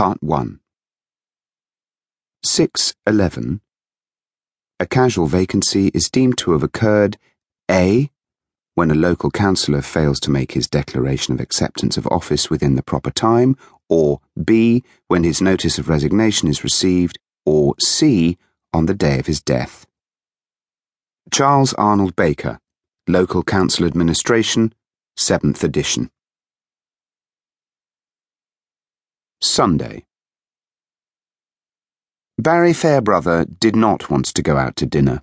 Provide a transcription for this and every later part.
Part 1 611. A casual vacancy is deemed to have occurred A. When a local councillor fails to make his declaration of acceptance of office within the proper time, or B. When his notice of resignation is received, or C. On the day of his death. Charles Arnold Baker, Local Council Administration, 7th edition. Sunday. Barry Fairbrother did not want to go out to dinner.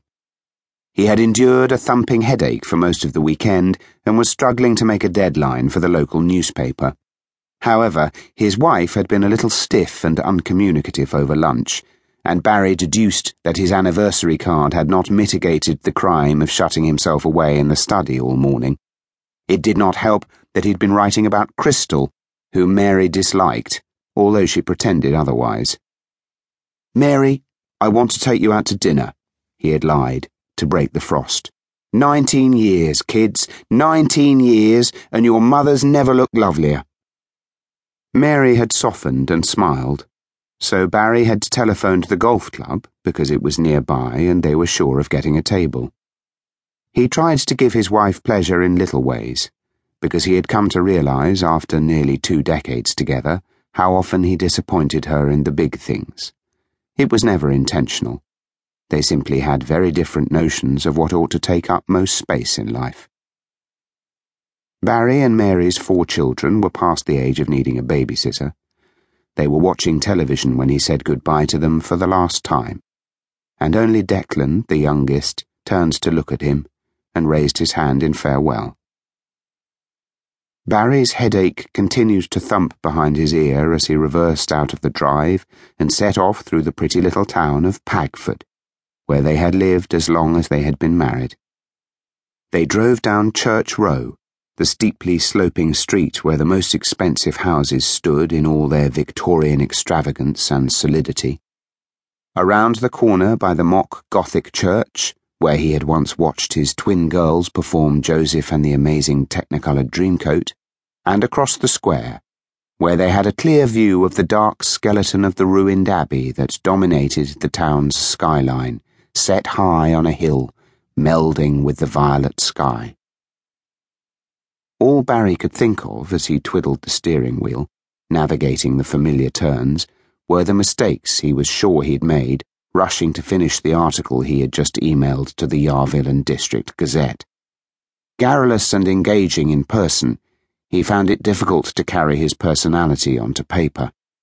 He had endured a thumping headache for most of the weekend and was struggling to make a deadline for the local newspaper. However, his wife had been a little stiff and uncommunicative over lunch, and Barry deduced that his anniversary card had not mitigated the crime of shutting himself away in the study all morning. It did not help that he'd been writing about Krystal, whom Mary disliked although she pretended otherwise. Mary, I want to take you out to dinner, he had lied, to break the frost. Nineteen years, kids, nineteen years, and your mother's never looked lovelier. Mary had softened and smiled, so Barry had telephoned the golf club because it was nearby and they were sure of getting a table. He tried to give his wife pleasure in little ways, because he had come to realize, after nearly two decades together, how often he disappointed her in the big things. It was never intentional. They simply had very different notions of what ought to take up most space in life. Barry and Mary's four children were past the age of needing a babysitter. They were watching television when he said goodbye to them for the last time, and only Declan, the youngest, turned to look at him and raised his hand in farewell. Barry's headache continued to thump behind his ear as he reversed out of the drive and set off through the pretty little town of Pagford, where they had lived as long as they had been married. They drove down Church Row, the steeply sloping street where the most expensive houses stood in all their Victorian extravagance and solidity. Around the corner by the mock Gothic church, where he had once watched his twin girls perform Joseph and the Amazing Technicolor Dreamcoat, and across the square, where they had a clear view of the dark skeleton of the ruined abbey that dominated the town's skyline, set high on a hill, melding with the violet sky. All Barry could think of as he twiddled the steering wheel, navigating the familiar turns, were the mistakes he was sure he'd made rushing to finish the article he had just emailed to the Yarville and District Gazette. Garrulous and engaging in person, he found it difficult to carry his personality onto paper.